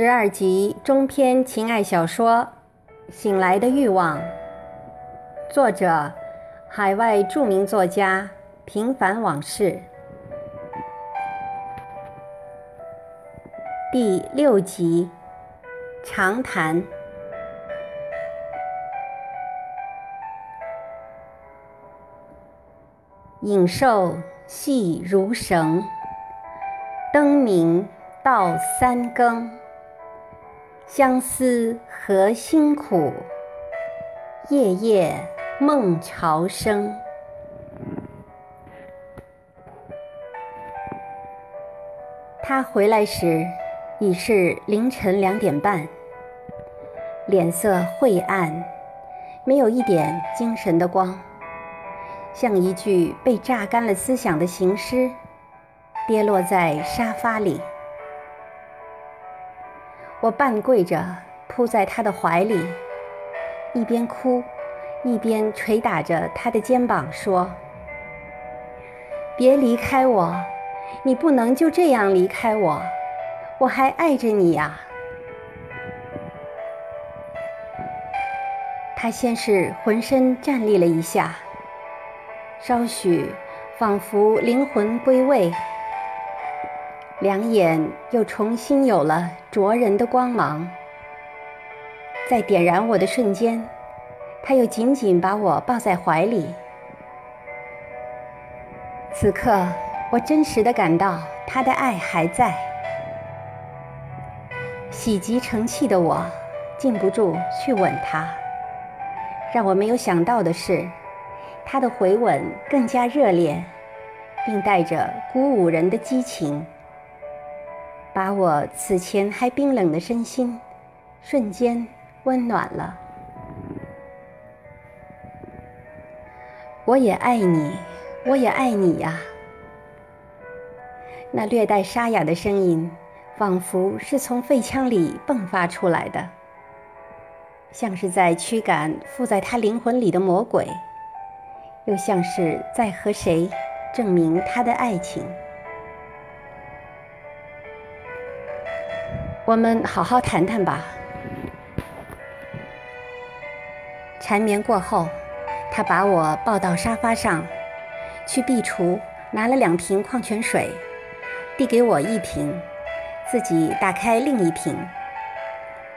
十二集中篇情爱小说《醒来的欲望》，作者：海外著名作家平凡往事，第六集长谈。影瘦细如绳，灯明到三更。相思何辛苦，夜夜梦潮生。他回来时已是凌晨两点半，脸色晦暗，没有一点精神的光，像一具被榨干了思想的行尸，跌落在沙发里。我半跪着扑在他的怀里，一边哭，一边捶打着他的肩膀，说：“别离开我，你不能就这样离开我，我还爱着你呀。”他先是浑身站立了一下，稍许仿佛灵魂归位。两眼又重新有了灼人的光芒，在点燃我的瞬间，他又紧紧把我抱在怀里。此刻，我真实的感到他的爱还在。喜极成泣的我，禁不住去吻他。让我没有想到的是，他的回吻更加热烈，并带着鼓舞人的激情。把我此前还冰冷的身心，瞬间温暖了。我也爱你，我也爱你呀。那略带沙哑的声音，仿佛是从肺腔里迸发出来的，像是在驱赶附在他灵魂里的魔鬼，又像是在和谁证明他的爱情。我们好好谈谈吧。缠绵过后，他把我抱到沙发上，去壁橱拿了两瓶矿泉水，递给我一瓶，自己打开另一瓶，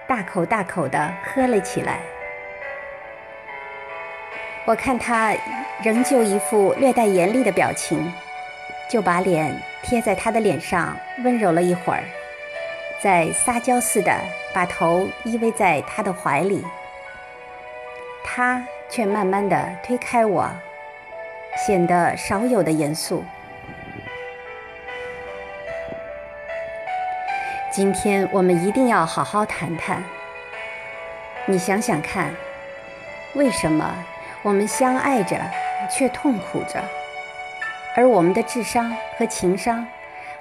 大口大口地喝了起来。我看他仍旧一副略带严厉的表情，就把脸贴在他的脸上，温柔了一会儿。在撒娇似的把头依偎在他的怀里，他却慢慢的推开我，显得少有的严肃。今天我们一定要好好谈谈。你想想看，为什么我们相爱着却痛苦着，而我们的智商和情商？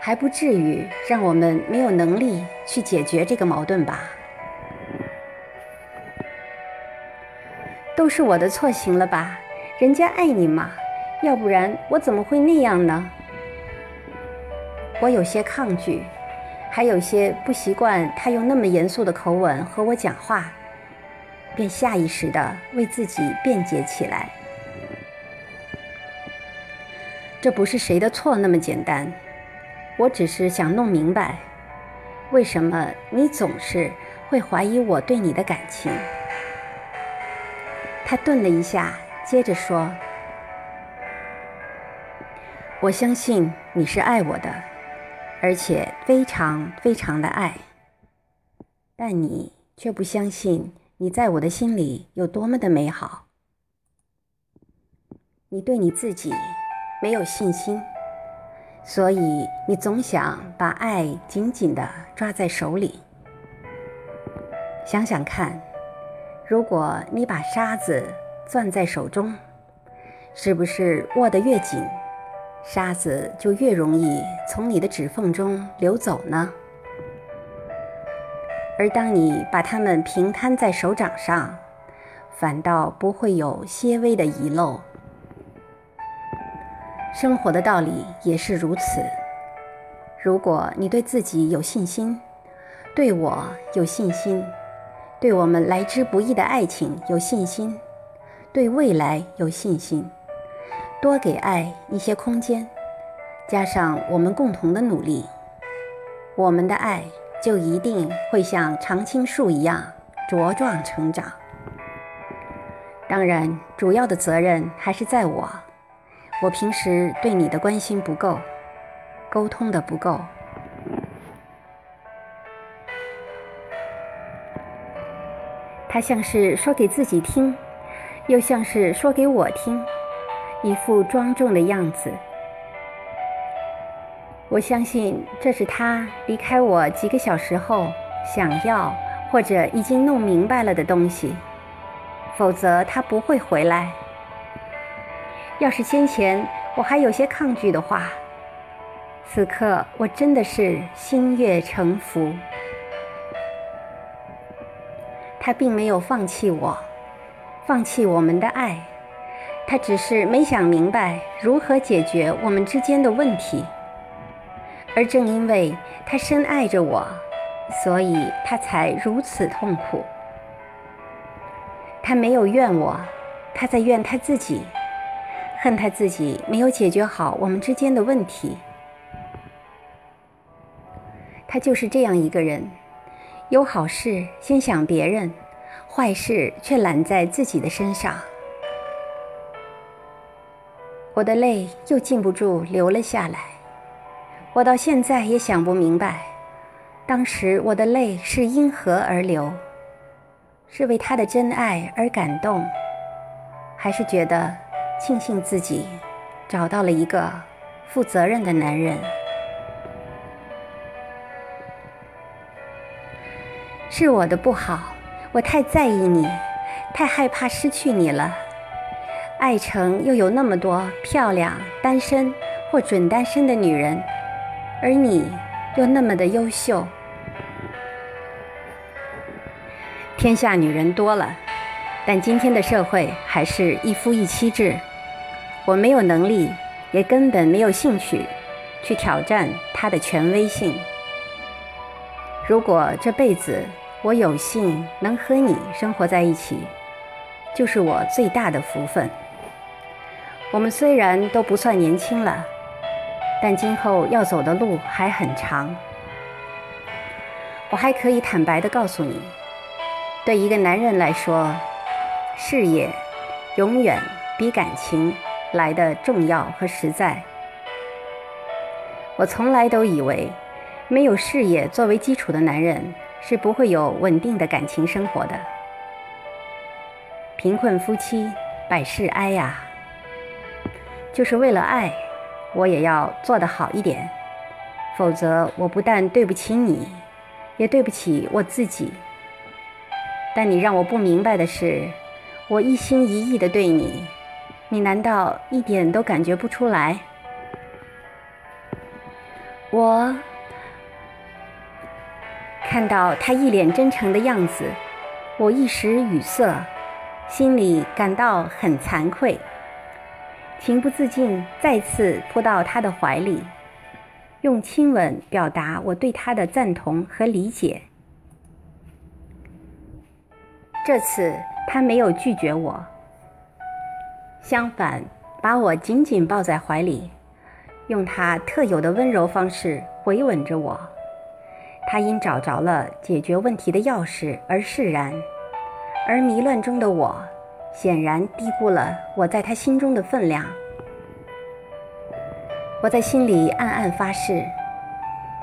还不至于让我们没有能力去解决这个矛盾吧？都是我的错行了吧？人家爱你嘛，要不然我怎么会那样呢？我有些抗拒，还有些不习惯他用那么严肃的口吻和我讲话，便下意识地为自己辩解起来。这不是谁的错那么简单。我只是想弄明白，为什么你总是会怀疑我对你的感情。他顿了一下，接着说：“我相信你是爱我的，而且非常非常的爱。但你却不相信你在我的心里有多么的美好。你对你自己没有信心。”所以你总想把爱紧紧地抓在手里。想想看，如果你把沙子攥在手中，是不是握得越紧，沙子就越容易从你的指缝中流走呢？而当你把它们平摊在手掌上，反倒不会有些微的遗漏。生活的道理也是如此。如果你对自己有信心，对我有信心，对我们来之不易的爱情有信心，对未来有信心，多给爱一些空间，加上我们共同的努力，我们的爱就一定会像常青树一样茁壮成长。当然，主要的责任还是在我。我平时对你的关心不够，沟通的不够。他像是说给自己听，又像是说给我听，一副庄重的样子。我相信这是他离开我几个小时后想要或者已经弄明白了的东西。否则他不会回来。要是先前我还有些抗拒的话，此刻我真的是心悦诚服。他并没有放弃我，放弃我们的爱，他只是没想明白如何解决我们之间的问题。而正因为他深爱着我，所以他才如此痛苦。他没有怨我，他在怨他自己，恨他自己没有解决好我们之间的问题。他就是这样一个人，有好事先想别人，坏事却揽在自己的身上。我的泪又禁不住流了下来，我到现在也想不明白，当时我的泪是因何而流。是为他的真爱而感动，还是觉得庆幸自己找到了一个负责任的男人？是我的不好，我太在意你，太害怕失去你了。爱城又有那么多漂亮单身或准单身的女人，而你又那么的优秀。天下女人多了，但今天的社会还是一夫一妻制。我没有能力，也根本没有兴趣去挑战他的权威性。如果这辈子我有幸能和你生活在一起，就是我最大的福分。我们虽然都不算年轻了，但今后要走的路还很长。我还可以坦白地告诉你。对一个男人来说，事业永远比感情来的重要和实在。我从来都以为，没有事业作为基础的男人是不会有稳定的感情生活的。贫困夫妻百事哀呀，就是为了爱，我也要做得好一点，否则我不但对不起你，也对不起我自己。但你让我不明白的是，我一心一意的对你，你难道一点都感觉不出来？我看到他一脸真诚的样子，我一时语塞，心里感到很惭愧，情不自禁再次扑到他的怀里，用亲吻表达我对他的赞同和理解。这次他没有拒绝我，相反，把我紧紧抱在怀里，用他特有的温柔方式回吻着我。他因找着了解决问题的钥匙而释然，而迷乱中的我显然低估了我在他心中的分量。我在心里暗暗发誓：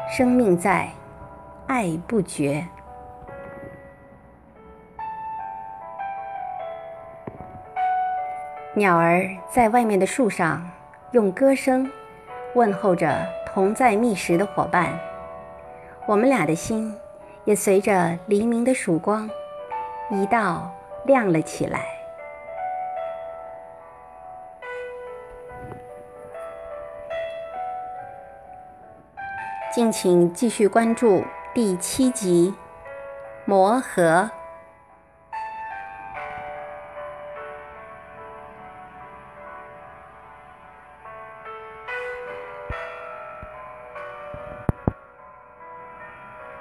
生命在，爱不绝。鸟儿在外面的树上，用歌声问候着同在觅食的伙伴。我们俩的心也随着黎明的曙光，一道亮了起来。敬请继续关注第七集《磨合》。